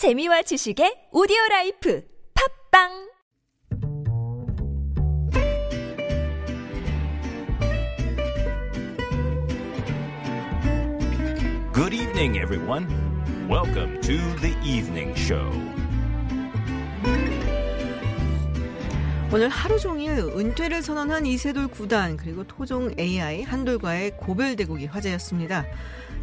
재미와 지식의 오디오 라이프 팟빵 Good evening, everyone. Welcome to the evening show. 오늘 하루 종일 은퇴를 선언한 이세돌 구단 그리고 토종 AI 한돌과의 고별 대국이 화제였습니다.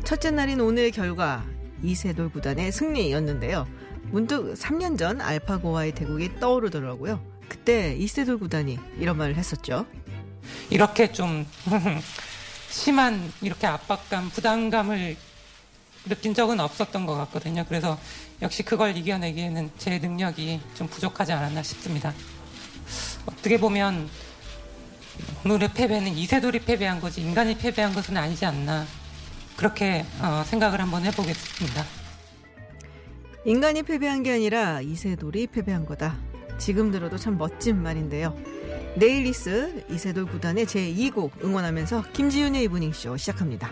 첫째 날인 오늘의 결과 이세돌 구단의 승리였는데요. 문득 3년 전 알파고와의 대국이 떠오르더라고요. 그때 이세돌 구단이 이런 말을 했었죠. 이렇게 좀 심한 이렇게 압박감, 부담감을 느낀 적은 없었던 것 같거든요. 그래서 역시 그걸 이겨내기에는 제 능력이 좀 부족하지 않았나 싶습니다. 어떻게 보면 오늘의 패배는 이세돌이 패배한 거지 인간이 패배한 것은 아니지 않나 그렇게 어, 생각을 한번 해보겠습니다. 인간이 패배한 게 아니라 이세돌이 패배한 거다. 지금 들어도 참 멋진 말인데요. 네일리스 이세돌 구단의 제2곡 응원하면서 김지윤의 이브닝쇼 시작합니다.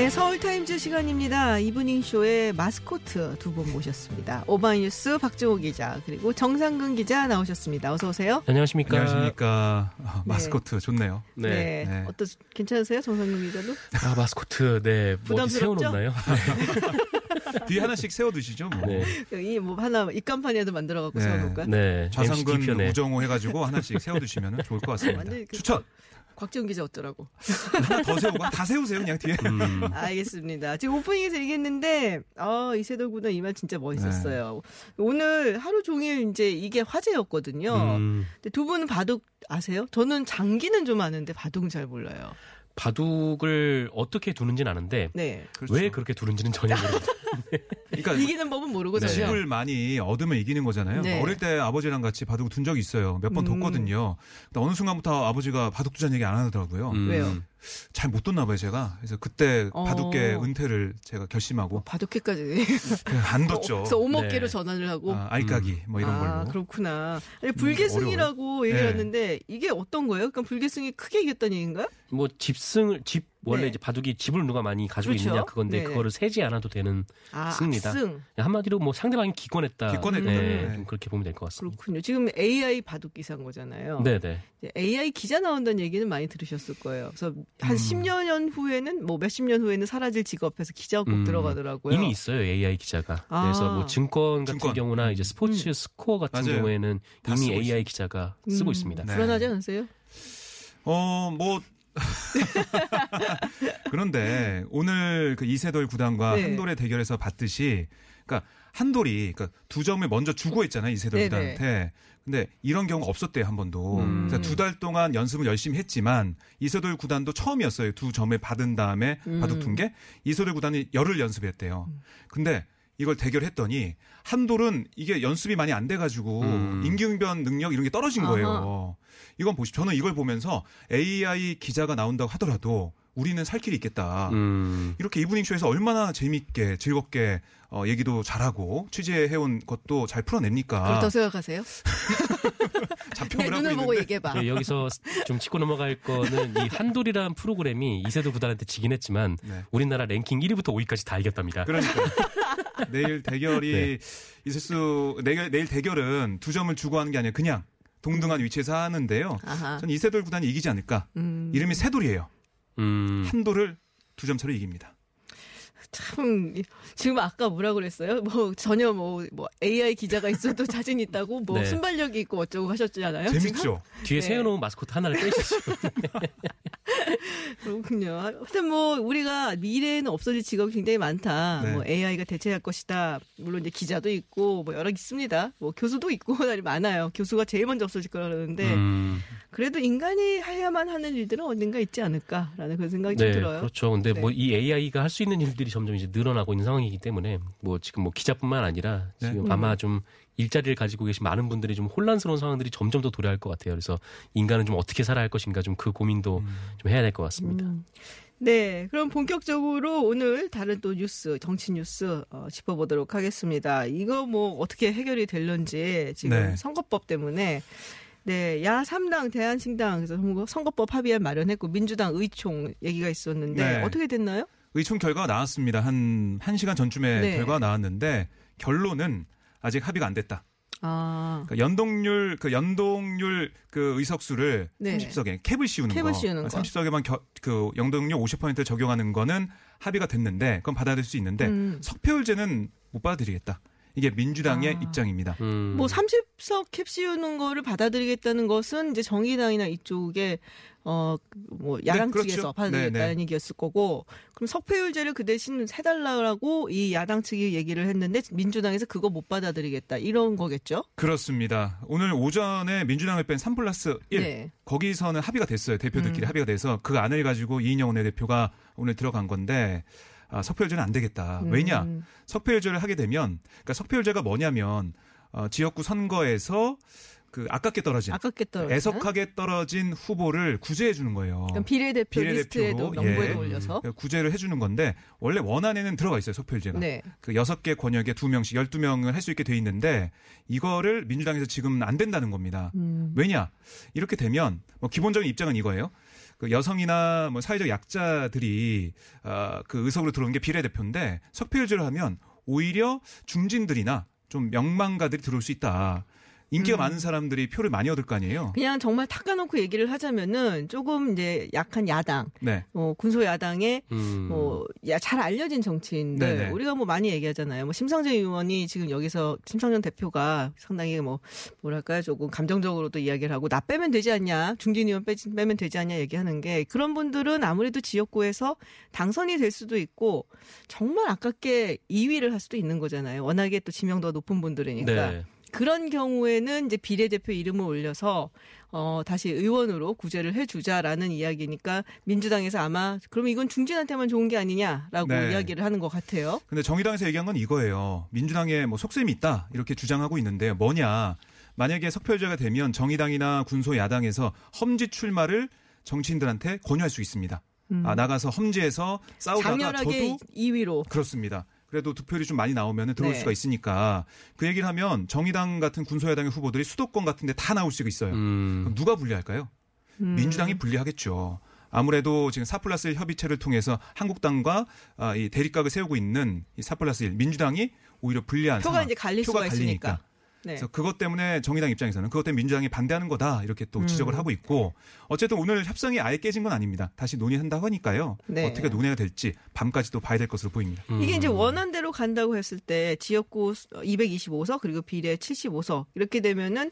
네, 서울타임즈 시간입니다. 이브닝 쇼의 마스코트 두 분 모셨습니다. 오마이뉴스 박정호 기자 그리고 정상근 기자 나오셨습니다. 어서 오세요. 안녕하십니까. 안녕하십니까. 아, 마스코트 좋네요. 네. 네. 어떠 괜찮으세요, 정상근 기자도? 아, 마스코트, 네. 뭐 부담스럽죠? 세워놓나요? 뒤에 하나씩 세워두시죠. 뭐. 네. 이뭐 하나 입간판이라도 만들어 갖고 네. 세워놓을까? 네. 좌상근. 우정호 해가지고 하나씩 세워두시면 좋을 것 같습니다. 그- 추천. 곽지원 기자 어쩌라고? 하나 더 세우고 다 세우세요 그냥 뒤에. 음, 알겠습니다. 지금 오프닝에서 얘기했는데, 아, 이세돌 구단 이말 진짜 멋있었어요. 네. 오늘 하루 종일 이제 이게 화제였거든요. 음, 근데 두 분은 바둑 아세요? 저는 장기는 좀 아는데 바둑은 잘 몰라요. 바둑을 어떻게 두는지는 아는데, 네. 그렇죠. 왜 그렇게 두는지는 전혀 모르겠어요. 그러니까 이기는 법은 모르고 네. 전혀. 집을 많이 얻으면 이기는 거잖아요. 네. 어릴 때 아버지랑 같이 바둑 둔 적이 있어요. 몇번 음. 뒀거든요. 근데 어느 순간부터 아버지가 바둑 두자는 얘기 안 하더라고요. 음, 왜요? 잘 못 뒀나 봐요 제가. 그래서 그때 어. 바둑계 은퇴를 제가 결심하고 바둑회까지. 그냥 안 뒀죠. 그래서 오목계로 네. 전환을 하고. 아, 알까기 뭐 이런 아, 걸로. 음, 그렇구나. 아니, 불계승이라고 얘기를 네. 했는데 이게 어떤 거예요? 그러니까 불계승이 크게 이겼다는 얘기인가요? 뭐 집승을, 집, 원래 네. 이제 바둑이 집을 누가 많이 가지고 그렇죠. 있느냐 그건데, 네네. 그거를 세지 않아도 되는 아, 승리다. 압승. 한마디로 뭐 상대방이 기권했다. 기권했다. 네, 네. 좀 그렇게 보면 될 것 같습니다. 그렇군요. 지금 AI 바둑 기사인 거잖아요. 네네. 이제 AI 기자 나온다는 얘기는 많이 들으셨을 거예요. 그래서 한 음. 10여 년 후에는 뭐 몇십 년 후에는 사라질 직업에서 기자가 꼭 음, 들어가더라고요. 이미 있어요, AI 기자가. 아. 그래서 뭐 증권 같은 증권. 경우나 이제 스포츠 스코어 같은 맞아요. 경우에는 다 이미 AI 있어요. 기자가 쓰고 음, 있습니다. 네. 불안하지 않으세요? 어, 뭐. 그런데 오늘 그 이세돌 구단과 네. 한돌의 대결에서 봤듯이 그러니까 한돌이 그러니까 두 점을 먼저 주고 했잖아요 이세돌 네네. 구단한테. 근데 이런 경우가 없었대요 한 번도. 음. 그래서 두달 동안 연습을 열심히 했지만 이세돌 구단도 처음이었어요. 두 점을 받은 다음에 음. 바둑 둔 게 이세돌 구단이 열흘 연습했대요. 근데 이걸 대결했더니 한돌은 이게 연습이 많이 안 돼가지고 음. 임기응변 능력 이런 게 떨어진 거예요. 아하. 이건 보십시오. 저는 이걸 보면서 AI 기자가 나온다고 하더라도 우리는 살 길이 있겠다. 음. 이렇게 이브닝 쇼에서 얼마나 재밌게 즐겁게 어, 얘기도 잘하고 취재해온 것도 잘 풀어냅니까? 그렇다고 생각하세요? 내 자평을 하고 눈을 보고 얘기해봐. 예, 여기서 좀 짚고 넘어갈 거는 이 한돌이라는 프로그램이 이세돌 구단한테 지긴 했지만 네. 우리나라 랭킹 1위부터 5위까지 다 이겼답니다. 그러니까 내일 대결이 네. 있을 수 내일, 내일 대결은 두 점을 주고 하는 게 아니라 그냥 동등한 위치에서 하는데요. 아하. 전 이세돌 구단이 이기지 않을까. 음, 이름이 세돌이에요. 음. 한돌을 두 점 차로 이깁니다. 참 지금 아까 뭐라 그랬어요? 뭐 전혀 뭐, 뭐 AI 기자가 있어도 자신 있다고 뭐 네. 순발력이 있고 어쩌고 하셨잖아요. 지금? 재밌죠? 뒤에 네. 세워놓은 마스코트 하나를 빼시죠. 그렇군요. 하여튼 뭐 우리가 미래에는 없어질 직업이 굉장히 많다. 네. 뭐 AI가 대체할 것이다. 물론 이제 기자도 있고 뭐 여러 개 있습니다. 뭐 교수도 있고 많아요. 교수가 제일 먼저 없어질 거라 그러는데 음. 그래도 인간이 해야만 하는 일들은 어딘가 있지 않을까라는 그런 생각이 좀 네, 들어요. 그렇죠. 근데 네. 뭐이 AI가 할 수 있는 일들이 점점 이제 늘어나고 있는 상황이기 때문에 뭐 지금 뭐 기자뿐만 아니라 네. 지금 음. 아마 좀 일자리를 가지고 계신 많은 분들이 좀 혼란스러운 상황들이 점점 더 도래할 것 같아요. 그래서 인간은 좀 어떻게 살아야 할 것인가 좀 그 고민도 음. 좀 해야 될 것 같습니다. 음. 네, 그럼 본격적으로 오늘 다른 또 뉴스, 정치 뉴스 어, 짚어보도록 하겠습니다. 이거 뭐 어떻게 해결이 될런지 지금 네. 선거법 때문에 네, 야 3당 대한신당 그래서 선거- 선거법 합의안 마련했고 민주당 의총 얘기가 있었는데 네. 어떻게 됐나요? 의총 결과가 나왔습니다. 한 1시간 전쯤에 네. 결과가 나왔는데 결론은 아직 합의가 안 됐다. 아, 그러니까 연동률 그 연동률 그 의석수를 네. 30석에 캡을 씌우는 캡을 거. 씌우는 거. 30석에만 겨, 그 연동률 50%를 적용하는 거는 합의가 됐는데 그건 받아들일 수 있는데 음. 석패율제는 못 받아들이겠다. 이게 민주당의 아. 입장입니다. 음. 뭐 30석 캡 씌우는 거를 받아들이겠다는 것은 이제 정의당이나 이쪽에 어뭐 야당 그렇죠. 측에서 네, 받아들이겠다는 네. 얘기였을 거고 그럼 석패율제를 그 대신 해달라고 이 야당 측이 얘기를 했는데 민주당에서 그거 못 받아들이겠다 이런 거겠죠? 그렇습니다. 오늘 오전에 민주당을 뺀 3 플러스 1 네. 거기서는 합의가 됐어요. 대표들끼리 음. 합의가 돼서 그 안을 가지고 이인영 원내대표가 오늘 들어간 건데 아, 석패율제는 안 되겠다. 왜냐? 음. 석패율제를 하게 되면 그러니까 석패율제가 뭐냐면 어, 지역구 선거에서 그 아깝게 떨어진 아깝게 떨어지는 애석하게 떨어진 후보를 구제해 주는 거예요. 그럼 비례대표 비례대표로, 리스트에도 명부에도 예. 올려서 구제를 해주는 건데 원래 원안에는 들어가 있어요 석패율제가. 네. 그 여섯 개 권역에 두 명씩 열두 명을 할 수 있게 돼 있는데 이거를 민주당에서 지금 안 된다는 겁니다. 음. 왜냐? 이렇게 되면 뭐 기본적인 입장은 이거예요. 그 여성이나 뭐 사회적 약자들이 아, 그 의석으로 들어오는 게 비례대표인데 석패율제를 하면 오히려 중진들이나 좀 명망가들이 들어올 수 있다. 인기가 음. 많은 사람들이 표를 많이 얻을 거 아니에요. 그냥 정말 탁까놓고 얘기를 하자면은 조금 이제 약한 야당, 네. 뭐 군소 야당의 음. 뭐잘 알려진 정치인들 네네. 우리가 뭐 많이 얘기하잖아요. 뭐 심상정 의원이 지금 여기서 심상정 대표가 상당히 뭐 뭐랄까요 조금 감정적으로도 이야기를 하고 나 빼면 되지 않냐 중진 의원 빼, 빼면 되지 않냐 얘기하는 게 그런 분들은 아무래도 지역구에서 당선이 될 수도 있고 정말 아깝게 2위를 할 수도 있는 거잖아요. 워낙에 또 지명도가 높은 분들이니까. 네. 그런 경우에는 이제 비례대표 이름을 올려서 어 다시 의원으로 구제를 해주자라는 이야기니까 민주당에서 아마 그럼 이건 중진한테만 좋은 게 아니냐라고 네. 이야기를 하는 것 같아요. 근데 정의당에서 얘기한 건 이거예요. 민주당에 뭐 속셈이 있다 이렇게 주장하고 있는데 뭐냐? 만약에 석표제가 되면 정의당이나 군소 야당에서 험지 출마를 정치인들한테 권유할 수 있습니다. 아 나가서 험지에서 싸우다가 음. 저도 2위로 그렇습니다. 그래도 득표율이 좀 많이 나오면 들어올 네. 수가 있으니까 그 얘기를 하면 정의당 같은 군소야당의 후보들이 수도권 같은 데 다 나올 수가 있어요. 음. 그럼 누가 불리할까요? 음. 민주당이 불리하겠죠. 아무래도 지금 4 플러스 1 협의체를 통해서 한국당과 아, 이 대립각을 세우고 있는 이4 플러스 1 민주당이 오히려 불리한 표가 상황. 이제 갈릴 표가 수가 갈리니까. 있으니까. 네. 그래서 그것 때문에 정의당 입장에서는 그것 때문에 민주당이 반대하는 거다 이렇게 또 음. 지적을 하고 있고 어쨌든 오늘 협상이 아예 깨진 건 아닙니다. 다시 논의한다고 하니까요. 네. 어떻게 논의가 될지 밤까지 또 봐야 될 것으로 보입니다. 음. 이게 이제 원안대로 간다고 했을 때 지역구 225석 그리고 비례 75석 이렇게 되면은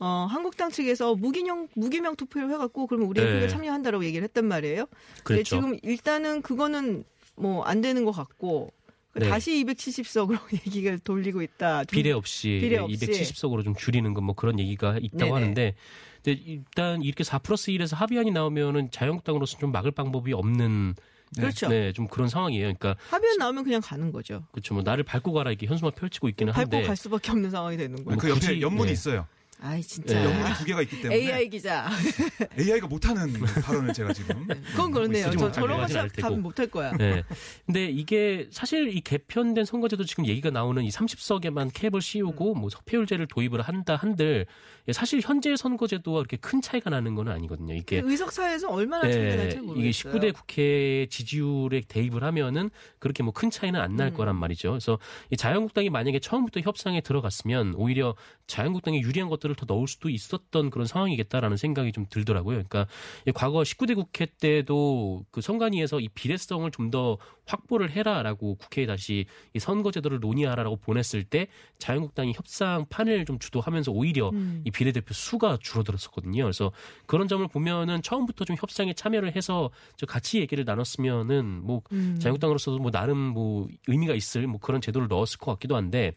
어 한국당 측에서 무기명 무기명 투표를 해갖고 그러면 우리 네. 표에 참여한다라고 얘기를 했단 말이에요. 근데 그랬죠. 지금 일단은 그거는 뭐 안 되는 것 같고 네. 다시 270석으로 얘기가 돌리고 있다. 좀 비례 없이, 비례 없이. 270석으로 좀 줄이는 건 뭐 그런 얘기가 있다고 네네. 하는데 근데 일단 이렇게 4 플러스 1에서 합의안이 나오면은 자유한국당으로서 좀 막을 방법이 없는 그렇죠. 네, 좀 그런 상황이에요. 그러니까 합의안 나오면 그냥 가는 거죠. 그렇죠. 뭐 나를 밟고 가라 이렇게 현수막 펼치고 있기는 밟고 한데 갈 수밖에 없는 상황이 되는 거예요. 뭐그 옆에 연문이 네. 있어요. 아이 진짜. 네. 연문이 두 개가 있기 때문에 AI 기자. AI가 못하는 발언을 제가 지금 그건 그렇네요. 저 저런 거 하진 않을 답 테고. 못할 거야. 네. 근데 이게 사실 이 개편된 선거제도 지금 얘기가 나오는 이 30석에만 캡을 씌우고 음. 뭐 석패율제를 도입을 한다 한들 사실 현재 선거제도와 그렇게 큰 차이가 나는 건 아니거든요. 이게 의석 사회에서 얼마나 차이가 날지 네, 모르겠어요. 이게 19대 국회 지지율에 대입을 하면은 그렇게 뭐 큰 차이는 안날 음. 거란 말이죠. 그래서 이 자유한국당이 만약에 처음부터 협상에 들어갔으면 오히려 자유한국당에 유리한 것들 을더 넣을 수도 있었던 그런 상황이겠다라는 생각이 좀 들더라고요. 그러니까 이 과거 19대 국회 때도 그 선관위에서 이 비례성을 좀 더 확보를 해라라고 국회에 다시 이 선거제도를 논의하라라고 보냈을 때 자유한국당이 협상판을 좀 주도하면서 오히려 음. 이 비례대표 수가 줄어들었었거든요. 그래서 그런 점을 보면은 처음부터 좀 협상에 참여를 해서 저 같이 얘기를 나눴으면은 뭐 음. 자유한국당으로서도 뭐 나름 뭐 의미가 있을 뭐 그런 제도를 넣었을 것 같기도 한데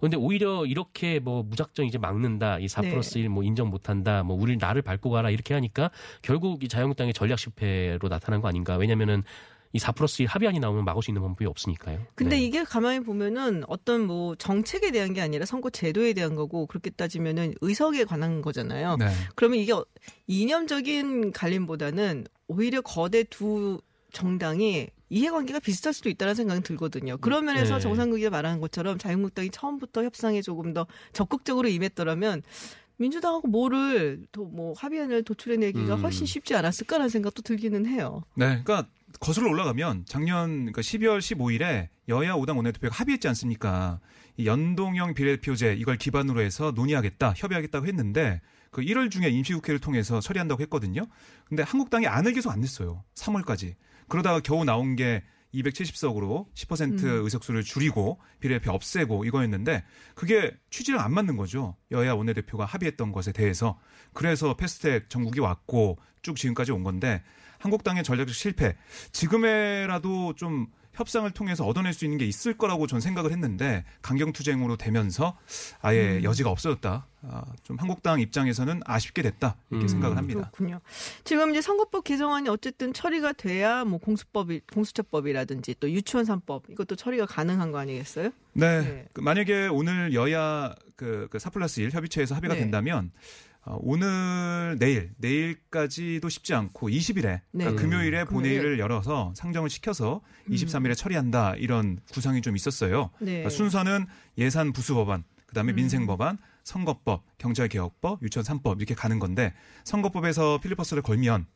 근데 오히려 이렇게 뭐 무작정 이제 막는다 이4 네. 플러스 1뭐 인정 못한다 뭐 우리 나를 밟고 가라 이렇게 하니까 결국 이 자유한국당의 전략 실패로 나타난 거 아닌가 왜냐면은 이4 플러스 1 합의안이 나오면 막을 수 있는 방법이 없으니까요. 근데 네. 이게 가만히 보면은 어떤 뭐 정책에 대한 게 아니라 선거 제도에 대한 거고 그렇게 따지면은 의석에 관한 거잖아요. 네. 그러면 이게 어- 이념적인 갈림보다는 오히려 거대 두 정당이 이해관계가 비슷할 수도 있다는 생각이 들거든요. 그런 면에서 네. 정상국이 말하는 것처럼 자유한국당이 처음부터 협상에 조금 더 적극적으로 임했더라면 민주당하고 뭐를 또뭐 합의안을 도출해내기가 음. 훨씬 쉽지 않았을까라는 생각도 들기는 해요. 네, 그러니까 거슬러 올라가면 작년 그러니까 12월 15일에 여야 5당 원내대표가 합의했지 않습니까? 이 연동형 비례표제 이걸 기반으로 해서 논의하겠다, 협의하겠다고 했는데 그 1월 중에 임시국회를 통해서 처리한다고 했거든요. 근데 한국당이 안을 계속 안 냈어요. 3월까지. 그러다가 겨우 나온 게 270석으로 10% 음. 의석수를 줄이고 비례표 없애고 이거였는데 그게 취지랑 안 맞는 거죠. 여야 원내대표가 합의했던 것에 대해서. 그래서 패스트트랙 전국이 왔고 쭉 지금까지 온 건데 한국당의 전략적 실패. 지금에라도 좀 협상을 통해서 얻어낼 수 있는 게 있을 거라고 전 생각을 했는데 강경투쟁으로 되면서 아예 여지가 없어졌다. 아, 좀 한국당 입장에서는 아쉽게 됐다 이렇게 음. 생각을 합니다. 그렇군요. 지금 이제 선거법 개정안이 어쨌든 처리가 돼야 뭐 공수법이 공수처법이라든지 또 유치원 3법 이것도 처리가 가능한 거 아니겠어요? 네. 네. 그 만약에 오늘 여야 그, 그4 플러스 1 협의체에서 합의가 네. 된다면 어, 오늘 내일 내일까지도 쉽지 않고 20일에 네. 그러니까 금요일에 금요일. 본회의를 열어서 상정을 시켜서 음. 23일에 처리한다 이런 구상이 좀 있었어요. 네. 그러니까 순서는 예산 부수 법안, 그다음에 음. 민생 법안, 선거법, 경찰개혁법, 유치원 3법 이렇게 가는 건데 선거법에서 필리버스를 걸면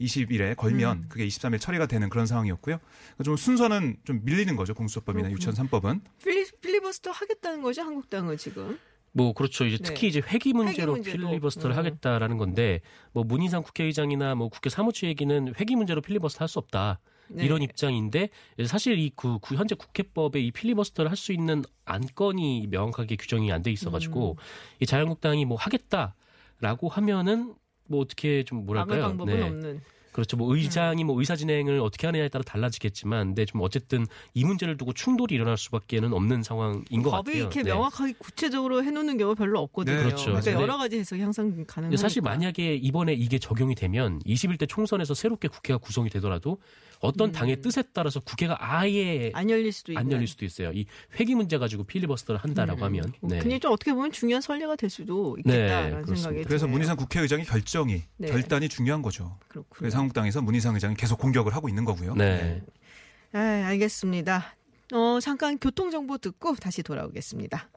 20일에 걸면 음. 그게 23일 처리가 되는 그런 상황이었고요. 그러니까 좀 순서는 좀 밀리는 거죠. 공수처법이나 그렇군요. 유치원 3법은. 필리, 필리버스터 하겠다는 거죠 한국당은 지금. 뭐 그렇죠. 이제 네. 특히 이제 회기 문제로 회기. 필리버스터를 음. 하겠다라는 건데 뭐 문희상 국회의장이나 뭐 국회 사무처 얘기는 회기 문제로 필리버스터 할 수 없다. 네. 이런 입장인데 사실 이 그 현재 국회법에 이 필리버스터를 할 수 있는 안건이 명확하게 규정이 안 돼 있어 가지고 음. 이 자유한국당이 뭐 하겠다라고 하면은 뭐 어떻게 좀 뭐랄까요? 없는. 그렇죠. 뭐 의장이 뭐 의사 진행을 어떻게 하느냐에 따라 달라지겠지만, 근데 좀 어쨌든 이 문제를 두고 충돌이 일어날 수밖에는 없는 상황인 것 법이 같아요. 이렇게 네. 명확하게 구체적으로 해놓는 경우 별로 없거든요. 네, 그렇죠. 그러니까 여러 가지 해석이 항상. 근데 사실 만약에 이번에 이게 적용이 되면 21대 총선에서 새롭게 국회가 구성이 되더라도 어떤 음. 당의 뜻에 따라서 국회가 아예 안 열릴 수도 있는. 안 열릴 수도 있어요. 이 회기 문제 가지고 필리버스터를 한다라고 하면. 네. 굉장히 좀 어떻게 보면 중요한 선례가 될 수도 있겠다라는 그렇습니다. 생각이 그래서 드네요. 문희상 국회의장의 결정이 네. 결단이 중요한 거죠. 그렇군요. 그래서 한국당에서 문희상 의장이 계속 공격을 하고 있는 거고요. 네. 아, 알겠습니다. 어, 잠깐 교통 정보 듣고 다시 돌아오겠습니다.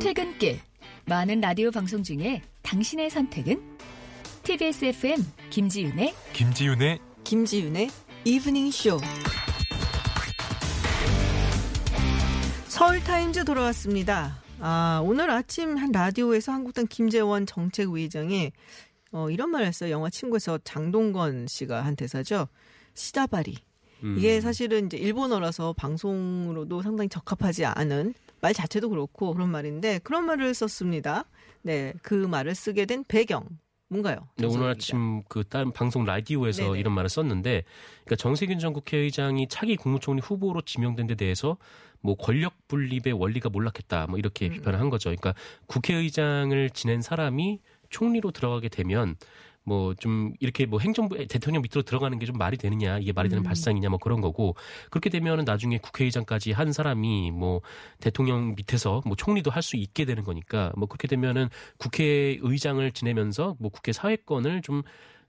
퇴근길 많은 라디오 방송 중에 당신의 선택은 TBS FM 김지윤의 김지윤의 김지윤의 이브닝 쇼. 서울타임즈 돌아왔습니다. 아, 오늘 아침 한 라디오에서 한국당 김재원 정책위의장이 어, 이런 말을 했어요. 영화 친구에서 장동건 씨가 한 대사죠. 시다바리. 음. 이게 사실은 이제 일본어라서 방송으로도 상당히 적합하지 않은 말 자체도 그렇고 그런 말인데 그런 말을 썼습니다. 네, 그 말을 쓰게 된 배경 뭔가요? 네, 오늘. 아침 그 다른 방송 라디오에서 네네. 이런 말을 썼는데, 그러니까 정세균 전 국회의장이 차기 국무총리 후보로 지명된 데 대해서 뭐 권력 분립의 원리가 몰락했다, 뭐 이렇게 음. 비판을 한 거죠. 그러니까 국회의장을 지낸 사람이 총리로 들어가게 되면 뭐 좀 이렇게 뭐 행정부 대통령 밑으로 들어가는 게 좀 말이 되느냐 이게 말이 되는 음. 발상이냐 뭐 그런 거고 그렇게 되면은 나중에 국회의장까지 한 사람이 뭐 대통령 밑에서 뭐 총리도 할 수 있게 되는 거니까 뭐 그렇게 되면은 국회의장을 지내면서 뭐 국회 사회권을 좀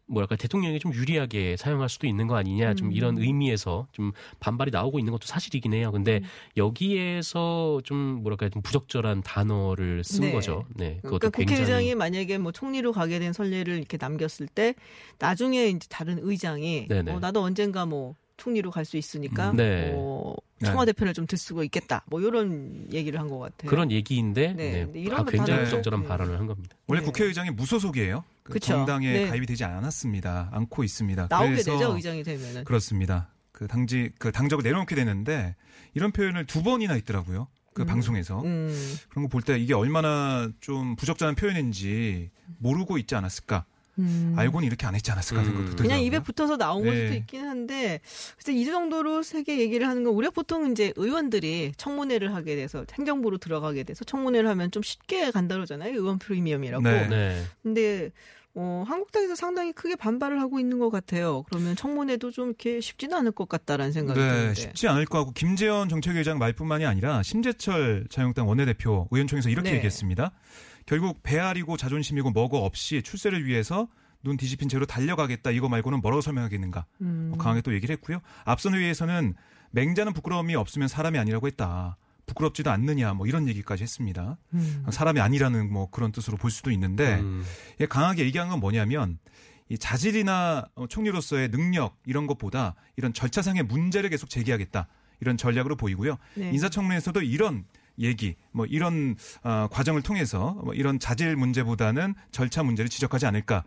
뭐랄까 대통령이 좀 유리하게 사용할 수도 있는 거 아니냐 좀 음. 이런 의미에서 좀 반발이 나오고 있는 것도 사실이긴 해요. 근데 음. 여기에서 좀 뭐랄까 좀 부적절한 단어를 쓴 네. 거죠. 네, 그러니까 국회의장이 만약에 뭐 총리로 가게 된 선례를 이렇게 남겼을 때 나중에 이제 다른 의장이 네네. 어, 나도 언젠가 뭐 총리로 갈 수 있으니까 음, 네. 뭐 네. 청와대 편을 좀 들쓰고 있겠다. 뭐 이런 얘기를 한 것 같아요. 그런 얘기인데 네, 네, 이런 아, 거 굉장히 부적절한 네. 발언을 한 겁니다. 원래 네. 국회의장이 무소속이에요. 그. 정당에 네. 가입이 되지 않았습니다. 않고 있습니다. 나오게 그래서 되죠 의장이 되면은. 그렇습니다. 그 당지 그 당적을 내려놓게 되는데 이런 표현을 두 번이나 있더라고요. 그 음. 방송에서 음. 그런 거 볼 때 이게 얼마나 좀 부적절한 표현인지 모르고 있지 않았을까? 음. 알고는 이렇게 안 했지 않았을까 생각도 음. 들더라고요. 그냥 입에 붙어서 나온 걸 네. 수도 있긴 한데 그래서 이 정도로 세게 얘기를 하는 건 우리가 보통 이제 의원들이 청문회를 하게 돼서 행정부로 들어가게 돼서 청문회를 하면 좀 쉽게 간다 그러잖아요 의원 프리미엄이라고 네. 네. 근데 어, 한국당에서 상당히 크게 반발을 하고 있는 것 같아요 그러면 청문회도 좀 이렇게 쉽지는 않을 것 같다라는 생각이 네, 드는데 쉽지 않을 거 같고 김재원 정책위의장 말뿐만이 아니라 심재철 자유한국당 원내대표 의원총회에서 이렇게 네. 얘기했습니다. 결국 배알이고 자존심이고 뭐고 없이 출세를 위해서 눈 뒤집힌 채로 달려가겠다 이거 말고는 뭐라고 설명하겠는가 음. 뭐 강하게 또 얘기를 했고요. 앞선 회의에서는 맹자는 부끄러움이 없으면 사람이 아니라고 했다. 부끄럽지도 않느냐 뭐 이런 얘기까지 했습니다. 음. 사람이 아니라는 뭐 그런 뜻으로 볼 수도 있는데 음. 예, 강하게 얘기한 건 뭐냐면 이 자질이나 어, 총리로서의 능력 이런 것보다 이런 절차상의 문제를 계속 제기하겠다 이런 전략으로 보이고요. 네. 인사청문회에서도 이런 얘기 뭐 이런 어, 과정을 통해서 뭐 이런 자질 문제보다는 절차 문제를 지적하지 않을까.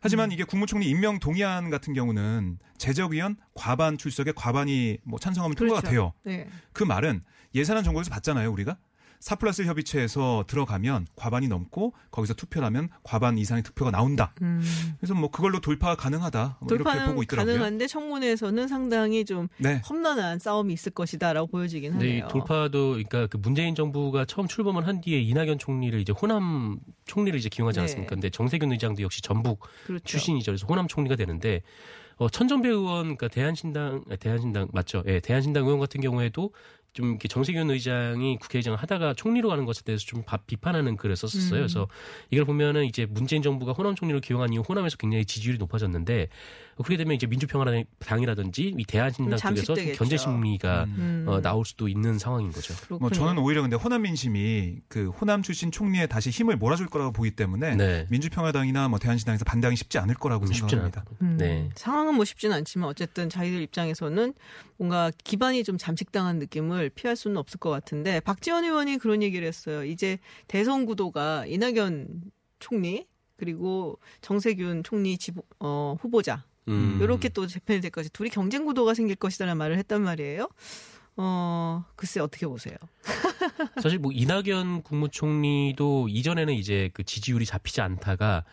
하지만 이게 국무총리 임명 동의안 같은 경우는 제적의원 과반 출석에 과반이 뭐 찬성하면 통과가 그렇죠. 돼요. 네. 그 말은 예산안 정국에서 봤잖아요, 우리가. 사플러스 협의체에서 들어가면 과반이 넘고 거기서 투표를 하면 과반 이상의 투표가 나온다. 음. 그래서 뭐 그걸로 돌파가 가능하다. 뭐 이렇게 보고 있더라고요. 가능한데 청문회에서는 상당히 좀 네. 험난한 싸움이 있을 것이다라고 보여지긴 근데 이 하네요. 돌파도 그러니까 그 문재인 정부가 처음 출범을 한 뒤에 이낙연 총리를 이제 호남 총리를 이제 기용하지 네. 않았습니까? 근데 정세균 의장도 역시 전북 그렇죠. 출신이죠. 그래서 호남 총리가 되는데 어, 천정배 의원, 그러니까 대한신당, 아, 대한신당 맞죠? 예, 대한신당 의원 같은 경우에도 좀 이렇게 정세균 의장이 국회의장을 하다가 총리로 가는 것에 대해서 좀 바- 비판하는 글을 썼었어요. 음. 그래서 이걸 보면은 이제 문재인 정부가 호남 총리를 기용한 이후 호남에서 굉장히 지지율이 높아졌는데 그렇게 되면 이제 민주평화당이라든지 이 대한신당 음, 쪽에서. 견제 심리가 음. 어, 나올 수도 있는 상황인 거죠. 뭐 그렇군요. 저는 오히려 근데 호남 민심이 그 호남 출신 총리에 다시 힘을 몰아줄 거라고 보기 때문에 네. 민주평화당이나 뭐 대한신당에서 반대하기 쉽지 않을 거라고 쉽지는 생각합니다. 음, 네. 상황은 뭐 쉽지는 않지만 어쨌든 자기들 입장에서는 뭔가 기반이 좀 잠식당한 느낌을 피할 수는 없을 것 같은데 박지원 의원이 그런 얘기를 했어요. 이제 대선 구도가 이낙연 총리 그리고 정세균 총리 지 어, 후보자 음. 이렇게 또 재편이 될 것이 둘이 경쟁 구도가 생길 것이다라는 말을 했단 말이에요. 어 글쎄 어떻게 보세요? 사실 뭐 이낙연 국무총리도 이전에는 이제 그 지지율이 잡히지 않다가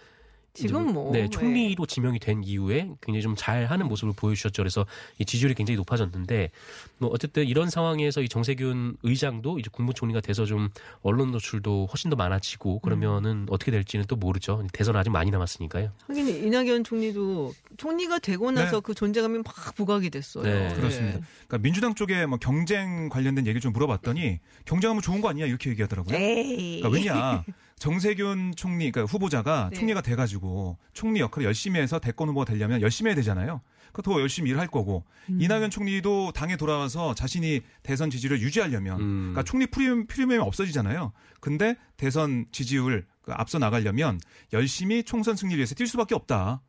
지금 뭐, 네, 네. 총리로 지명이 된 이후에 굉장히 좀 잘하는 모습을 보여주셨죠. 그래서 이 지지율이 굉장히 높아졌는데 뭐 어쨌든 이런 상황에서 이 정세균 의장도 이제 국무총리가 돼서 좀 언론 노출도 훨씬 더 많아지고 그러면은 어떻게 될지는 또 모르죠. 대선 아직 많이 남았으니까요. 하긴 이낙연 총리도 총리가 되고 나서 네. 그 존재감이 막 부각이 됐어요. 네. 그렇습니다. 그러니까 민주당 쪽에 뭐 경쟁 관련된 얘기를 좀 물어봤더니 경쟁하면 좋은 거 아니냐 이렇게 얘기하더라고요. 에이. 그러니까 왜냐 정세균 총리 그러니까 후보자가 네. 총리가 돼가지고 총리 역할을 열심히 해서 대권 후보가 되려면 열심히 해야 되잖아요. 그더 열심히 일할 거고 음. 이낙연 총리도 당에 돌아와서 자신이 대선 지지를 유지하려면 음. 그러니까 총리 프리미엄, 프리미엄이 없어지잖아요. 근데 대선 지지율 그 앞서 나가려면 열심히 총선 승리를 위해서 뛸 수밖에 없다.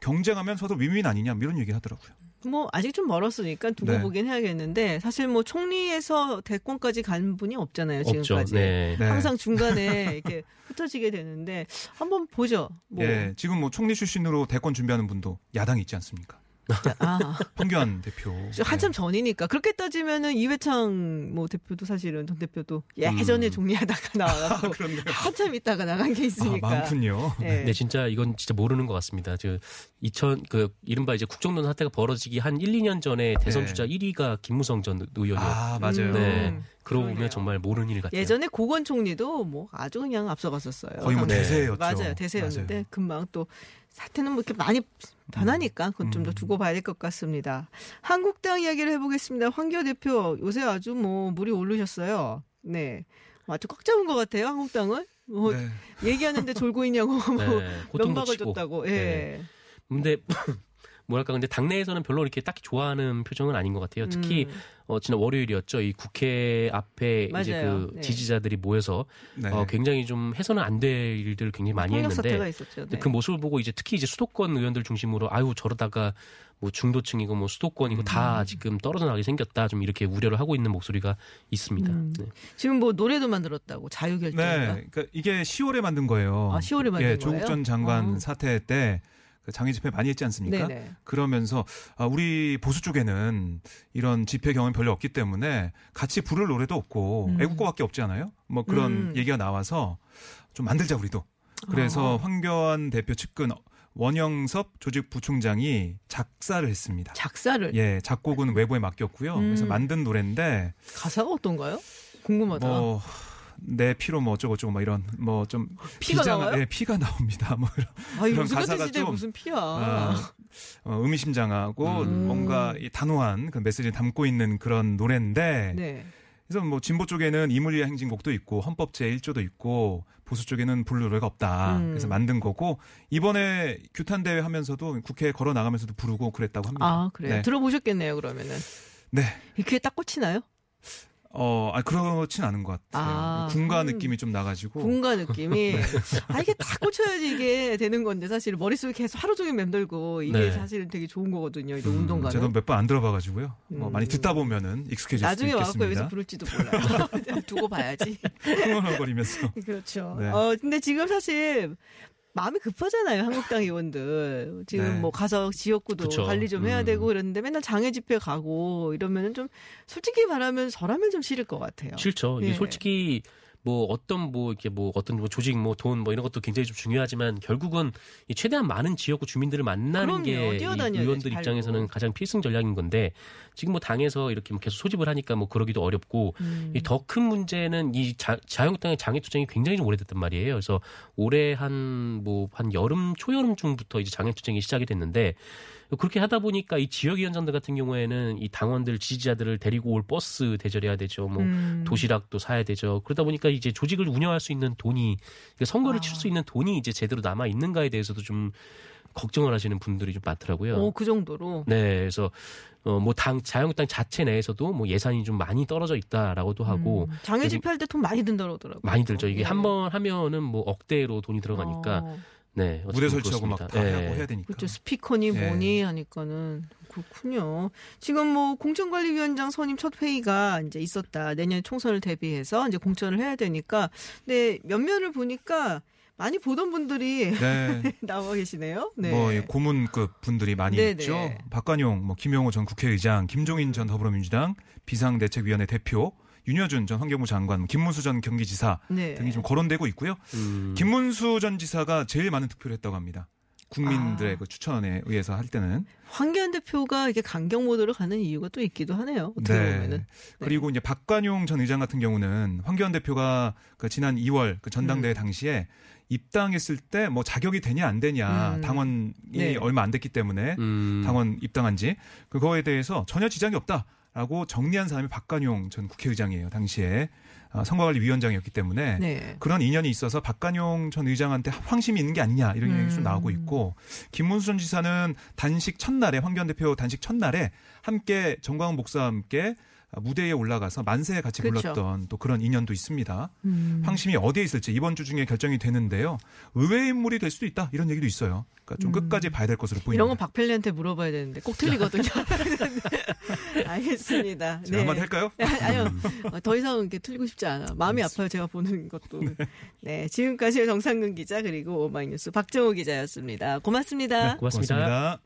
경쟁하면 서로 윈윈 아니냐 뭐 이런 얘기 하더라고요. 뭐 아직 좀 멀었으니까 두고 네. 보긴 해야겠는데 사실 뭐 총리에서 대권까지 간 분이 없잖아요 없죠. 지금까지. 네. 네. 항상 중간에 이렇게 흩어지게 되는데 한번 보죠. 뭐 예, 지금 뭐 총리 출신으로 대권 준비하는 분도 야당이 있지 않습니까? 아, 황교안 대표. 한참 네. 전이니까 그렇게 따지면은 이회창 뭐 대표도 사실은 전 대표도 예전에 음. 종리하다가 그렇네요. 한참 있다가 나간 게 아, 있으니까. 많군요. 네. 네, 진짜 이건 진짜 모르는 것 같습니다. 저 2000, 그, 이른바 이제 국정농 사태가 벌어지기 한 1, 2년 전에 대선 네. 주자 1위가 김무성 전 의원이었고. 아, 맞아요. 네. 음, 그러고. 보면 정말 모르는 일 같아요. 예전에 고건 총리도 뭐 아주 그냥 앞서갔었어요. 거의 뭐 네. 대세였죠. 맞아요. 대세였는데 맞아요. 금방 또 사태는 뭐 이렇게 많이 변하니까 그건 좀더 음. 두고 봐야 될 것 같습니다. 한국당 이야기를 해보겠습니다. 황교 대표 요새 아주 뭐 물이 오르셨어요. 네. 아주 꽉 잡은 것 같아요. 한국당을. 뭐 네. 얘기하는데 졸고 있냐고 뭐 네, 고통도 면박을. 줬다고. 예. 네. 근데 뭐랄까 근데 당내에서는 별로 이렇게 딱히 좋아하는 표정은 아닌 것 같아요. 특히 음. 어 지난 월요일이었죠. 이 국회 앞에 이제 맞아요. 그 네. 지지자들이 모여서 네. 어 굉장히 좀 해서는 안 될 일들을 굉장히 많이 했는데 네. 그 모습을 보고 이제 특히 이제 수도권 의원들 중심으로 아유 저러다가 뭐 중도층이고 뭐 수도권이고 다 지금 떨어져 나가게 생겼다 좀 이렇게 우려를 하고 있는 목소리가 있습니다. 음. 네. 지금 뭐 노래도 만들었다고 자유결정. 네, 그러니까 이게 10월에 만든 거예요. 아, 10월에 만든 예, 거예요? 조국 전 장관 어. 사태 때그 장애 집회 많이 했지 않습니까? 네네. 그러면서 아, 우리 보수 쪽에는 이런 집회 경험이 별로 없기 때문에 같이 부를 노래도 없고 음. 애국가밖에 없지 않아요? 뭐 그런 음. 얘기가 나와서 좀 만들자 우리도. 그래서 아. 황교안 대표 측근 원영섭 조직 부총장이 작사를 했습니다. 작사를 예, 작곡은 외부에 맡겼고요. 그래서 음. 만든 노래인데 가사가 어떤가요? 궁금하다. 뭐 내 피로 뭐 어쩌고 저쩌고 막 이런 뭐 좀 피가 나와요? 예, 피가 나옵니다. 뭐 이런 아, 이 그런 무슨 같은 가사가 좀, 무슨 피야. 아, 어, 의미심장하고 음. 뭔가 이 단호한 그 메시지를 담고 있는 그런 노래인데 네. 그래서 뭐 진보 쪽에는 이물리아 행진곡도 있고 헌법 제 1조도 있고 보수 쪽에는 부를 노래가 없다. 음. 그래서 만든 거고 이번에 규탄 대회 하면서도 국회에 걸어 나가면서도 부르고 그랬다고 합니다. 아, 그래요. 네. 들어보셨겠네요, 그러면은. 네. 이 귀에 딱 꽂히나요? 어, 아 그렇진 않은 것 같아요. 아. 군가 음. 느낌이 좀 나가지고 군가 느낌이. 네. 아, 이게 딱 꽂혀야지 이게 되는 건데, 사실 머릿속에 계속 하루 종일 맴돌고, 이게 네. 사실 되게 좋은 거거든요, 이런 음, 운동가는. 저도 몇번 안 들어봐가지고 뭐 음. 많이 듣다 보면은 익숙해질 나중에 수도 와갖고 여기서 있겠습니다. 부를지도 몰라요. 두고 봐야지. 흥얼흥얼거리면서 그렇죠. 네. 어, 근데 지금 사실 마음이 급하잖아요. 한국당 의원들. 지금 네. 뭐 가서 지역구도 그쵸. 관리 좀 해야 음. 되고 이러는데 맨날 장애 집회 가고 이러면은 좀 솔직히 말하면 저라면 좀 싫을 것 같아요. 싫죠. 이게 예. 솔직히 뭐 어떤 뭐 이렇게 뭐 어떤 뭐 조직 뭐 돈뭐 이런 것도 굉장히 좀 중요하지만 결국은 이 최대한 많은 지역구 주민들을 만나는 그럼요. 게 의원들. 입장에서는 가장 필승 전략인 건데 지금 뭐 당에서 이렇게 뭐 계속 소집을 하니까 뭐 그러기도 어렵고 음. 이더큰 문제는 이 자, 자유한국당의 장애 투쟁이 굉장히 좀 오래됐단 말이에요. 그래서 올해 한 뭐 한 여름 초여름쯤부터 이제 장애 투쟁이 시작이 됐는데 그렇게 하다 보니까 이 지역위원장들 같은 경우에는 이 당원들 지지자들을 데리고 올 버스 대절해야 되죠. 뭐 음. 도시락도 사야 되죠. 그러다 보니까 이제 조직을 운영할 수 있는 돈이 그러니까 선거를 아. 칠수 있는 돈이 이제 제대로 남아 있는가에 대해서도 좀 걱정을 하시는 분들이 좀 많더라고요. 오, 그 정도로. 네, 그래서 어 뭐당 자유한국당 자체 내에서도 뭐 예산이 좀 많이 떨어져 있다라고도 하고 음. 장애 여기- 집회 할 때 돈 많이 든다고 하더라고요. 많이 들죠. 이게 예. 한번 하면은 뭐 억대로 돈이 들어가니까 어, 네 무대 설치하고 막 그렇습니다. 다 예. 하고 해야 되니까. 그렇죠. 스피커니 예. 뭐니 하니까는 그렇군요. 지금 뭐 공천관리위원장 선임 첫 회의가 이제 있었다. 내년 총선을 대비해서 이제 공천을 해야 되니까. 근데 면면을 보니까 많이 보던 분들이 네. 나와 계시네요. 네. 뭐이 고문급 분들이 많이 네네. 있죠. 박관용, 뭐 김용호 전 국회의장, 김종인 전 더불어민주당 비상대책위원회 대표, 윤여준 전 환경부 장관, 김문수 전 경기지사 네. 등이 좀 거론되고 있고요. 음. 김문수 전 지사가 제일 많은 득표를 했다고 합니다. 국민들의 아. 그 추천에 의해서 할 때는 황교안 대표가 이게 강경 모드로 가는 이유가 또 있기도 하네요. 어떻게 보면은. 네. 그리고 이제 박관용 전 의장 같은 경우는 황교안 대표가 그 지난 2월 그 전당대회 음. 당시에 입당했을 때 뭐 자격이 되냐 안 되냐 음. 당원이 네. 얼마 안 됐기 때문에 음. 당원 입당한 지 그거에 대해서 전혀 지장이 없다라고 정리한 사람이 박관용 전 국회의장이에요. 당시에 아, 선거관리위원장이었기 때문에 네. 그런 인연이 있어서 박관용 전 의장한테 황심이 있는 게 아니냐 이런 얘기 좀 음. 나오고 있고 김문수 전 지사는 단식 첫날에 황교안 대표 단식 첫날에 함께 정광훈 목사와 함께 무대에 올라가서 만세 같이 그렇죠. 불렀던 또 그런 인연도 있습니다. 음. 황심이 어디에 있을지 이번 주 중에 결정이 되는데요. 의외의 인물이 될 수도 있다 이런 얘기도 있어요. 그러니까 좀 끝까지 봐야 될 것으로 보입니다. 음. 이런 건 박펠리한테 물어봐야 되는데 꼭 틀리거든요. 알겠습니다. 제가 한마디 할까요? 아니요. 어, 더 이상 이렇게 틀리고 싶지 않아. 마음이 아파요. 제가 보는 것도. 네. 지금까지 정상근 기자 그리고 오마이뉴스 박정호 기자였습니다. 고맙습니다. 네, 고맙습니다. 고맙습니다.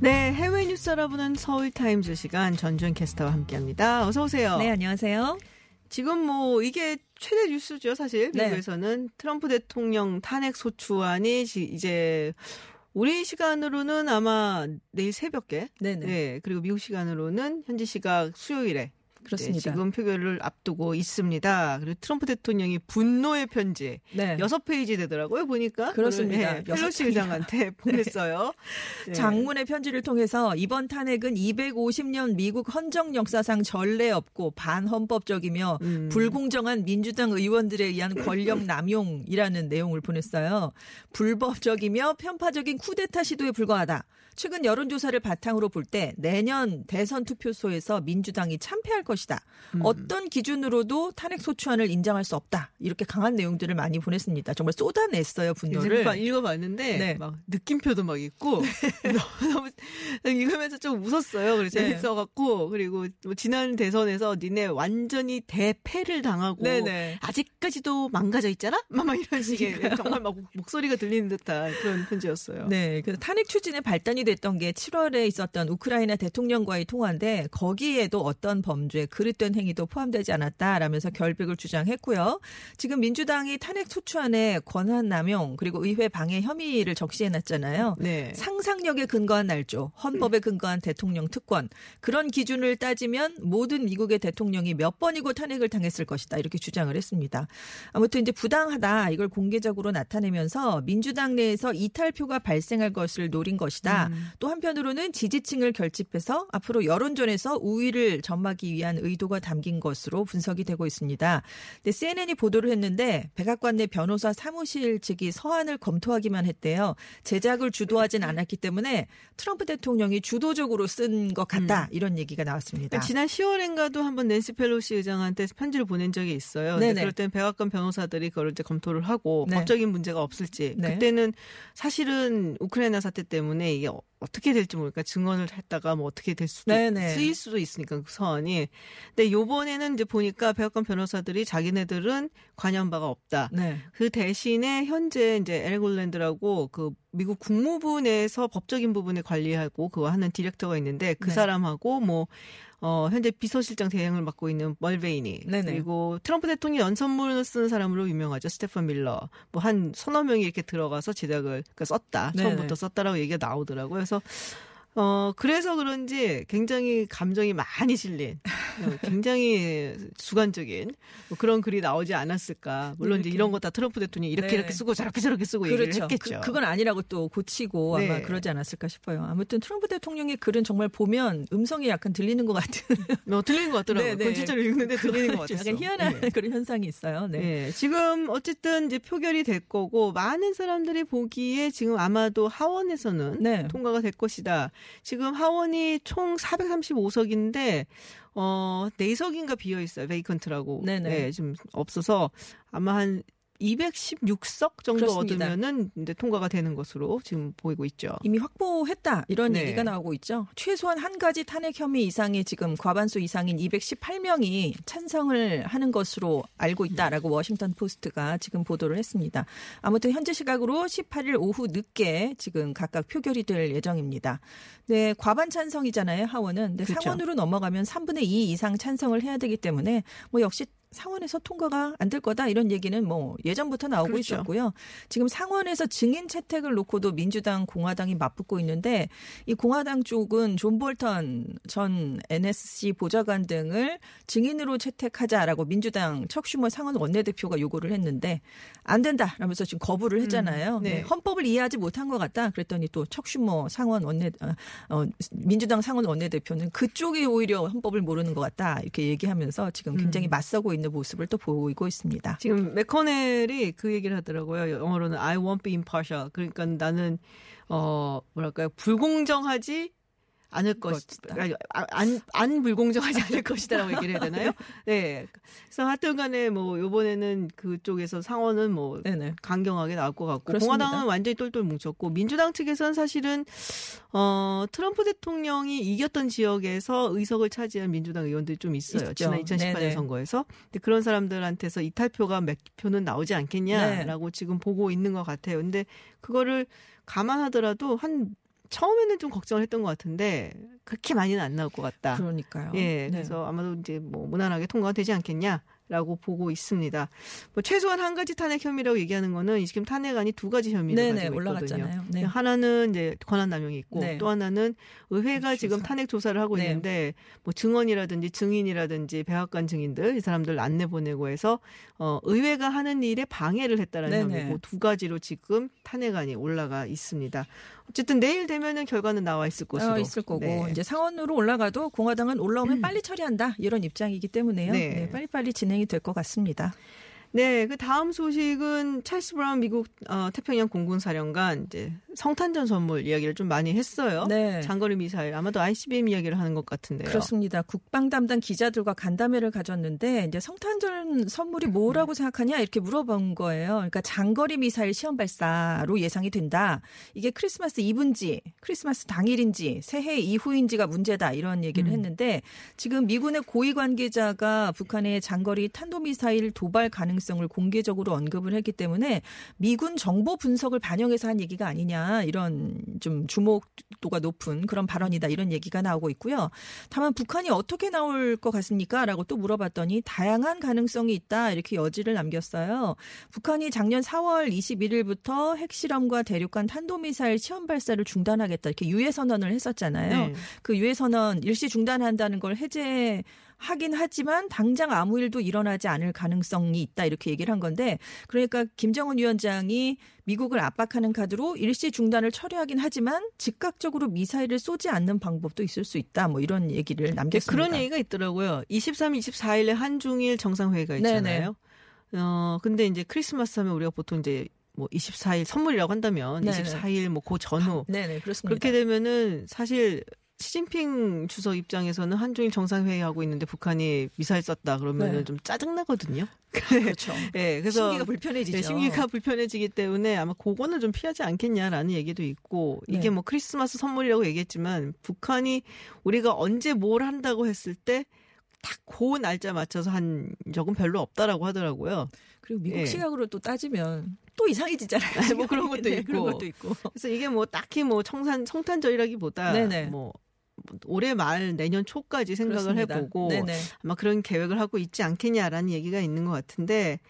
네. 해외 뉴스 알아보는 서울 타임즈 시간 전주현 캐스터와 함께 합니다. 어서 오세요. 네, 안녕하세요. 지금 뭐 이게 최대 뉴스죠, 사실. 네. 미국에서는 트럼프 대통령 탄핵 소추안이 지- 이제 우리 시간으로는 아마 내일 새벽에 네네. 네, 그리고 미국 시간으로는 현지 시각 수요일에 그렇습니다. 네, 지금 표결을 앞두고 있습니다. 그리고 트럼프 대통령이 분노의 편지 네. 여섯 페이지 되더라고요 보니까 그렇습니다. 네, 펠로시. 의장한테 보냈어요. 네. 장문의 편지를 통해서 이번 탄핵은 250년 미국 헌정 역사상 전례 없고 반헌법적이며 음. 불공정한 민주당 의원들에 의한 권력 남용이라는 내용을 보냈어요. 불법적이며 편파적인 쿠데타 시도에 불과하다. 최근 여론조사를 바탕으로 볼 때 내년 대선 투표소에서 민주당이 참패할 것이다. 것이다. 음. 어떤 기준으로도 탄핵 소추안을 인정할 수 없다. 이렇게 강한 내용들을 많이 보냈습니다. 정말 쏟아냈어요 분노를. 읽어봤는데 네. 막 느낌표도 막 있고 너무 너무 읽으면서 좀 웃었어요. 그래서 네. 재밌어갖고 그리고 뭐 지난 대선에서 니네 완전히 대패를 당하고 네네. 아직까지도 망가져 있잖아? 막, 막 이런 식의 정말 막 목소리가 들리는 듯한 그런 편지였어요. 네, 그래서 탄핵 추진의 발단이 됐던 게 7월에 있었던 우크라이나 대통령과의 통화인데 거기에도 어떤 범죄, 그릇된 행위도 포함되지 않았다라면서 결백을 주장했고요. 지금 민주당이 탄핵 소추안에 권한 남용 그리고 의회 방해 혐의를 적시해놨잖아요. 네. 상상력에 근거한 날조, 헌법에 근거한 대통령 특권 그런 기준을 따지면 모든 미국의 대통령이 몇 번이고 탄핵을 당했을 것이다 이렇게 주장을 했습니다. 아무튼 이제 부당하다 이걸 공개적으로 나타내면서 민주당 내에서 이탈표가 발생할 것을 노린 것이다. 또 한편으로는 지지층을 결집해서 앞으로 여론전에서 우위를 점하기 위한 의도가 담긴 것으로 분석이 되고 있습니다. 근데 CNN이 보도를 했는데 백악관 내 변호사 사무실 측이 서한을 검토하기만 했대요. 제작을 주도하진 않았기 때문에 트럼프 대통령이 주도적으로 쓴 것 같다 이런 얘기가 나왔습니다. 지난 10월엔가도 한번 낸시 펠로시 의장한테 편지를 보낸 적이 있어요. 그럴 땐 백악관 변호사들이 그걸 이제 검토를 하고 네. 법적인 문제가 없을지 네. 그때는 사실은 우크라이나 사태 때문에 이게 어- 어떻게 될지 모르니까 증언을 했다가 뭐 어떻게 될 수도 네네. 쓰일 수도 있으니까 그 서한이. 근데 요번에는 이제 보니까 백악관 변호사들이 자기네들은 관여한 바가 없다. 네. 그 대신에 현재 이제 엘골랜드라고 그 미국 국무부 내에서 법적인 부분을 관리하고 그거 하는 디렉터가 있는데 그 네. 사람하고 뭐 어, 현재 비서실장 대행을 맡고 있는 멀베이니 네네. 그리고 트럼프 대통령이 연설문을 쓰는 사람으로 유명하죠 스테판 밀러 뭐 한 서너 명이 이렇게 들어가서 제작을 그러니까 썼다. 처음부터 썼다라고 얘기가 나오더라고요 그래서 어 그래서 그런지 굉장히 감정이 많이 실린 어, 굉장히 주관적인 뭐 그런 글이 나오지 않았을까 물론 이제. 이런 거 다 트럼프 대통령이 이렇게 네. 이렇게 쓰고 저렇게 저렇게 쓰고 얘기를 그렇죠. 했겠죠 그, 건 아니라고 또 고치고 아마 네. 그러지 않았을까 싶어요. 아무튼 트럼프 대통령의 글은 정말 보면 음성이 약간 들리는 것 같은. 뭐 들리는 것 같더라고요 네, 네. 그건 진짜로 읽는데 들리는 것 같았어 약간 희한한 네. 그런 현상이 있어요. 네. 네. 지금 어쨌든 이제 표결이 될 거고 많은 사람들이 보기에 지금 아마도 하원에서는 네. 통과가 될 것이다. 지금 하원이 총 435석인데 어 4석인가 비어 있어요. vacant라고. 네네. 네, 지금 없어서 아마 한 216석 정도 그렇습니다. 얻으면은 이제 통과가 되는 것으로 지금 보이고 있죠. 이미 확보했다 이런 네. 얘기가 나오고 있죠. 최소한 한 가지 탄핵 혐의 이상의 지금 과반수 이상인 218명이 찬성을 하는 것으로 알고 있다라고 워싱턴 포스트가 지금 보도를 했습니다. 아무튼 현재 시각으로 18일 오후 늦게 지금 각각 표결이 될 예정입니다. 네, 과반 찬성이잖아요, 하원은. 근데 그렇죠. 상원으로 넘어가면 3분의 2 이상 찬성을 해야 되기 때문에 뭐 역시 상원에서 통과가 안 될 거다 이런 얘기는 뭐 예전부터 나오고 그렇죠. 있었고요. 지금 상원에서 증인 채택을 놓고도 민주당, 공화당이 맞붙고 있는데 이 공화당 쪽은 존 볼턴 전 NSC 보좌관 등을 증인으로 채택하자라고 민주당 척슈머 상원 원내대표가 요구를 했는데 안 된다라면서 지금 거부를 했잖아요. 음, 네. 네, 헌법을 이해하지 못한 것 같다. 그랬더니 또 척슈머 상원 원내 어, 어, 민주당 상원 원내대표는 그쪽이 오히려 헌법을 모르는 것 같다 이렇게 얘기하면서 지금 굉장히 맞서고 있는 모습을 또 보이고 있습니다. 지금 맥커넬이 그 얘기를 하더라고요. 영어로는 I won't be impartial. 그러니까 나는 어 뭐랄까요 불공정하지 않을 것이다. 아니, 아, 안, 안 불공정하지 않을 것이다라고 얘기를 해야 되나요? 네. 그래서 하여튼 간에 뭐 요번에는 그쪽에서 상원은 뭐 네네. 강경하게 나올 것 같고 그렇습니다. 공화당은 완전히 똘똘 뭉쳤고 민주당 측에서는 사실은 어 트럼프 대통령이 이겼던 지역에서 의석을 차지한 민주당 의원들이 좀 있어요. 있죠. 지난 2018년 네네. 선거에서. 근데 그런 사람들한테서 이탈표가 몇 표는 나오지 네. 않겠냐라고 지금 보고 있는 것 같아요. 근데 그거를 감안하더라도 한 처음에는 좀 걱정을 했던 것 같은데 그렇게 많이는 안 나올 것 같다. 그러니까요. 예, 네. 그래서 아마도 이제 뭐 무난하게 통과가 되지 않겠냐 라고 보고 있습니다. 뭐 최소한 한 가지 탄핵 혐의라고 얘기하는 거는 지금 탄핵안이 두 가지 혐의를 네네, 가지고 있거든요. 올라갔잖아요. 네. 하나는 이제 권한 남용이 있고 네. 또 하나는 의회가 조사. 지금 탄핵 조사를 하고 네. 있는데 뭐 증언이라든지 증인이라든지 백악관 증인들 이 사람들 안내 보내고 해서 어 의회가 하는 일에 방해를 했다라는 네네. 혐의고 두 가지로 지금 탄핵안이 올라가 있습니다. 어쨌든 내일 되면은 결과는 나와 있을 것으로 어, 있을 거고 네. 이제 상원으로 올라가도 공화당은 올라오면 빨리 처리한다 이런 입장이기 때문에요. 네. 네, 빨리빨리 진행이 될 것 같습니다. 네, 그 다음 소식은 찰스 브라운 미국 어, 태평양 공군 사령관 이제 성탄전 선물 이야기를 좀 많이 했어요. 네. 장거리 미사일 아마도 ICBM 이야기를 하는 것 같은데요. 그렇습니다. 국방 담당 기자들과 간담회를 가졌는데 이제 성탄절 선물이 뭐라고 생각하냐 이렇게 물어본 거예요. 그러니까 장거리 미사일 시험 발사로 예상이 된다. 이게 크리스마스 이브인지 크리스마스 당일인지 새해 이후인지가 문제다 이런 얘기를 했는데 지금 미군의 고위 관계자가 북한의 장거리 탄도미사일 도발 가능성을 공개적으로 언급을 했기 때문에 미군 정보 분석을 반영해서 한 얘기가 아니냐 이런 좀 주목도가 높은 그런 발언이다 이런 얘기가 나오고 있고요. 다만 북한이 어떻게 나올 것 같습니까? 라고 또 물어봤더니 다양한 가능성이 있다 이렇게 여지를 남겼어요. 북한이 작년 4월 21일부터 핵실험과 대륙간 탄도미사일 시험 발사를 중단하겠다 이렇게 유해 선언을 했었잖아요. 네. 그 유해 선언 일시 중단한다는 걸 해제 하긴 하지만 당장 아무 일도 일어나지 않을 가능성이 있다 이렇게 얘기를 한 건데 그러니까 김정은 위원장이 미국을 압박하는 카드로 일시 중단을 처리하긴 하지만 즉각적으로 미사일을 쏘지 않는 방법도 있을 수 있다 뭐 이런 얘기를 네, 남겼습니다. 그런 얘기가 있더라고요. 23, 24일에 한중일 정상회의가 있잖아요. 어, 근데 이제 크리스마스 하면 우리가 보통 이제 뭐 24일 선물이라고 한다면 네네. 24일 뭐 그 전후 네네 그렇습니다. 그렇게 되면은 사실 시진핑 주석 입장에서는 한중일 정상회의 하고 있는데 북한이 미사일 쐈다 그러면은 네. 좀 짜증 나거든요. 그렇죠. 네, 그래서 심기가 불편해지죠. 네, 심기가 불편해지기 때문에 아마 그거는 좀 피하지 않겠냐라는 얘기도 있고 이게 네. 뭐 크리스마스 선물이라고 얘기했지만 북한이 우리가 언제 뭘 한다고 했을 때 딱그 날짜 맞춰서 한 적은 별로 없다라고 하더라고요. 그리고 미국 예. 시각으로 또 따지면 또 이상해지잖아요. 뭐 그런 것도 네, 있고. 그런 것도 있고. 그래서 이게 뭐 딱히 뭐 청산 성탄절이라기보다 네네. 뭐 올해 말 내년 초까지 생각을 그렇습니다. 해보고 네네. 아마 그런 계획을 하고 있지 않겠냐라는 얘기가 있는 것 같은데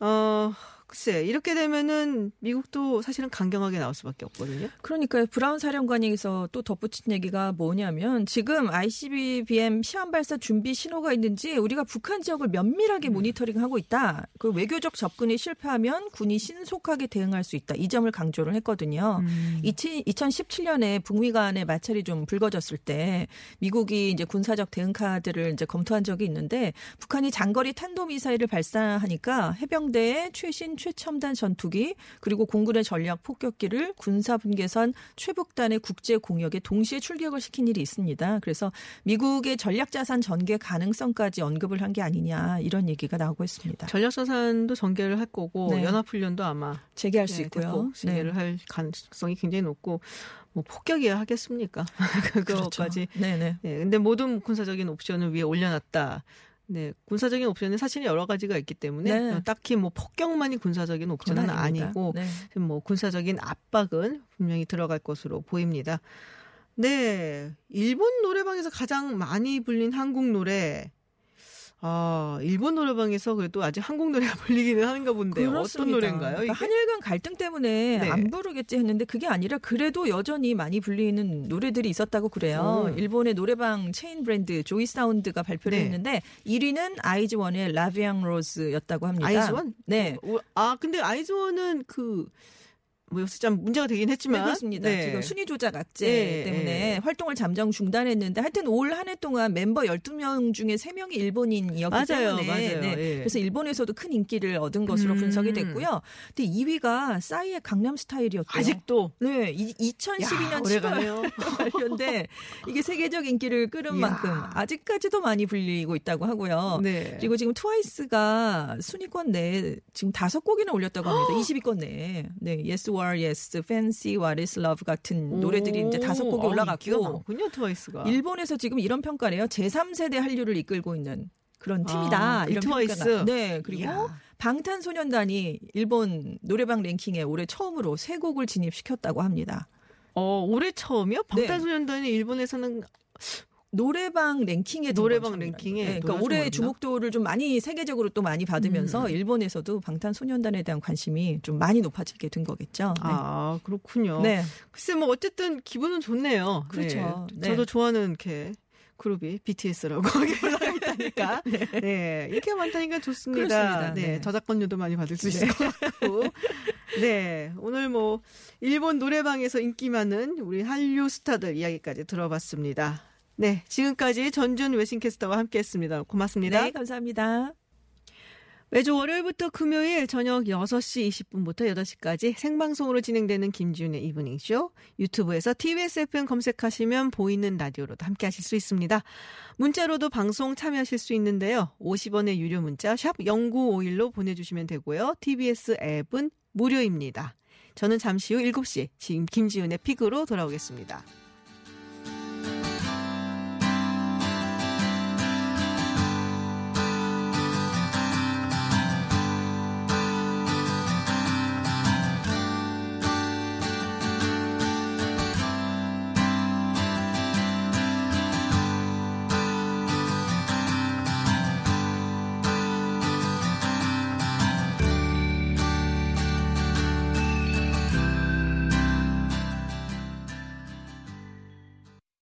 어 글쎄 이렇게 되면은 미국도 사실은 강경하게 나올 수밖에 없거든요. 그러니까 브라운 사령관에서 또 덧붙인 얘기가 뭐냐면 지금 ICBM 시험 발사 준비 신호가 있는지 우리가 북한 지역을 면밀하게 음. 모니터링하고 있다. 그 외교적 접근이 실패하면 군이 신속하게 대응할 수 있다. 이 점을 강조를 했거든요. 음. 2017년에 북미 간의 마찰이 좀 불거졌을 때 미국이 이제 군사적 대응 카드를 이제 검토한 적이 있는데 북한이 장거리 탄도 미사일을 발사하니까 해병대의 최신 최첨단 전투기 그리고 공군의 전략 폭격기를 군사 분계선 최북단의 국제 공역에 동시에 출격을 시킨 일이 있습니다. 그래서 미국의 전략 자산 전개 가능성까지 언급을 한 게 아니냐 이런 얘기가 나오고 있습니다. 전략 자산도 전개를 할 거고 네. 연합 훈련도 아마 재개할 수 네, 있고요. 대폭 재개를 할 가능성이 굉장히 높고 뭐 폭격이야 하겠습니까? 그거까지. 그렇죠. 네네. 네, 근데 모든 군사적인 옵션을 위에 올려놨다. 네, 군사적인 옵션은 사실 여러 가지가 있기 때문에 네. 어, 딱히 뭐 폭격만이 군사적인 옵션은. 아니고 네. 뭐 군사적인 압박은 분명히 들어갈 것으로 보입니다. 네, 일본 노래방에서 가장 많이 불린 한국 노래. 아, 일본 노래방에서 그래도 아직 한국 노래가 불리기는 하는가 본데요. 어떤. 노래인가요? 그러니까? 한일 간 갈등 때문에 네. 안 부르겠지 했는데 그게 아니라 그래도 여전히 많이 불리는 노래들이 있었다고 그래요. 음. 일본의 노래방 체인 브랜드 조이 사운드가 발표를 네. 했는데 1위는 아이즈원의 라비앙 로즈였다고 합니다. 아이즈원? 네. 어, 아, 근데 아이즈원은 그, 뭐, 좀 문제가 되긴 했지만. 네, 그렇습니다. 네. 지금 순위 조작 악재 네, 때문에 네. 활동을 잠정 중단했는데 하여튼 올 한 해 동안 멤버 12명 중에 3명이 일본인이었기 맞아요, 때문에 맞아요. 네. 예. 그래서 일본에서도 큰 인기를 얻은 것으로 음. 분석이 됐고요. 근데 2위가 싸이의 강남 스타일이었대요. 아직도. 네, 이- 2012년 야, 7월 오래가네요. 관련데 이게 세계적 인기를 끌은 이야. 만큼 아직까지도 많이 불리고 있다고 하고요. 네. 그리고 지금 트와이스가 순위권 내에 지금 다섯 곡이나 올렸다고 합니다. 20위권 내에. 네, Yes or Yes, Fancy, What is Love 같은 노래들이 이제 다섯 곡이 오, 아, 올라갔고 많군요, 트와이스가. 일본에서 지금 이런 평가래요. 제3세대 한류를 이끌고 있는 그런 팀이다. 아, 이런 비트와이스. 평가가. 네, 그리고 이야. 방탄소년단이 일본 노래방 랭킹에 올해 처음으로 세 곡을 진입시켰다고 합니다. 어, 올해 처음이요? 네. 방탄소년단이 일본에서는 노래방 랭킹에 든 노래방 랭킹에. 네, 그러니까 올해? 주목도를 좀 많이 세계적으로 또 많이 받으면서 음. 일본에서도 방탄소년단에 대한 관심이 좀 많이 높아지게 된 거겠죠. 네. 아, 그렇군요. 네. 글쎄 뭐 어쨌든 기분은 좋네요. 그렇죠. 네. 네. 저도 좋아하는 이렇게 그룹이 BTS라고 올라가 있다니까. 네. 이렇게 많다니까 좋습니다. 네. 네. 저작권료도 많이 받을 수 있을 것 같고. 네. 오늘 뭐 일본 노래방에서 인기 많은 우리 한류 스타들 이야기까지 들어봤습니다. 네. 지금까지 전준 웨싱캐스터와 함께 했습니다. 고맙습니다. 네, 감사합니다. 매주 월요일부터 금요일 저녁 6시 20분부터 8시까지 생방송으로 진행되는 김지윤의 이브닝쇼 유튜브에서 TBS FM 검색하시면 보이는 라디오로도 함께 하실 수 있습니다. 문자로도 방송 참여하실 수 있는데요. 50원의 유료 문자 샵 0951로 보내주시면 되고요. TBS 앱은 무료입니다. 저는 잠시 후 7시 지금 김지윤의 픽으로 돌아오겠습니다.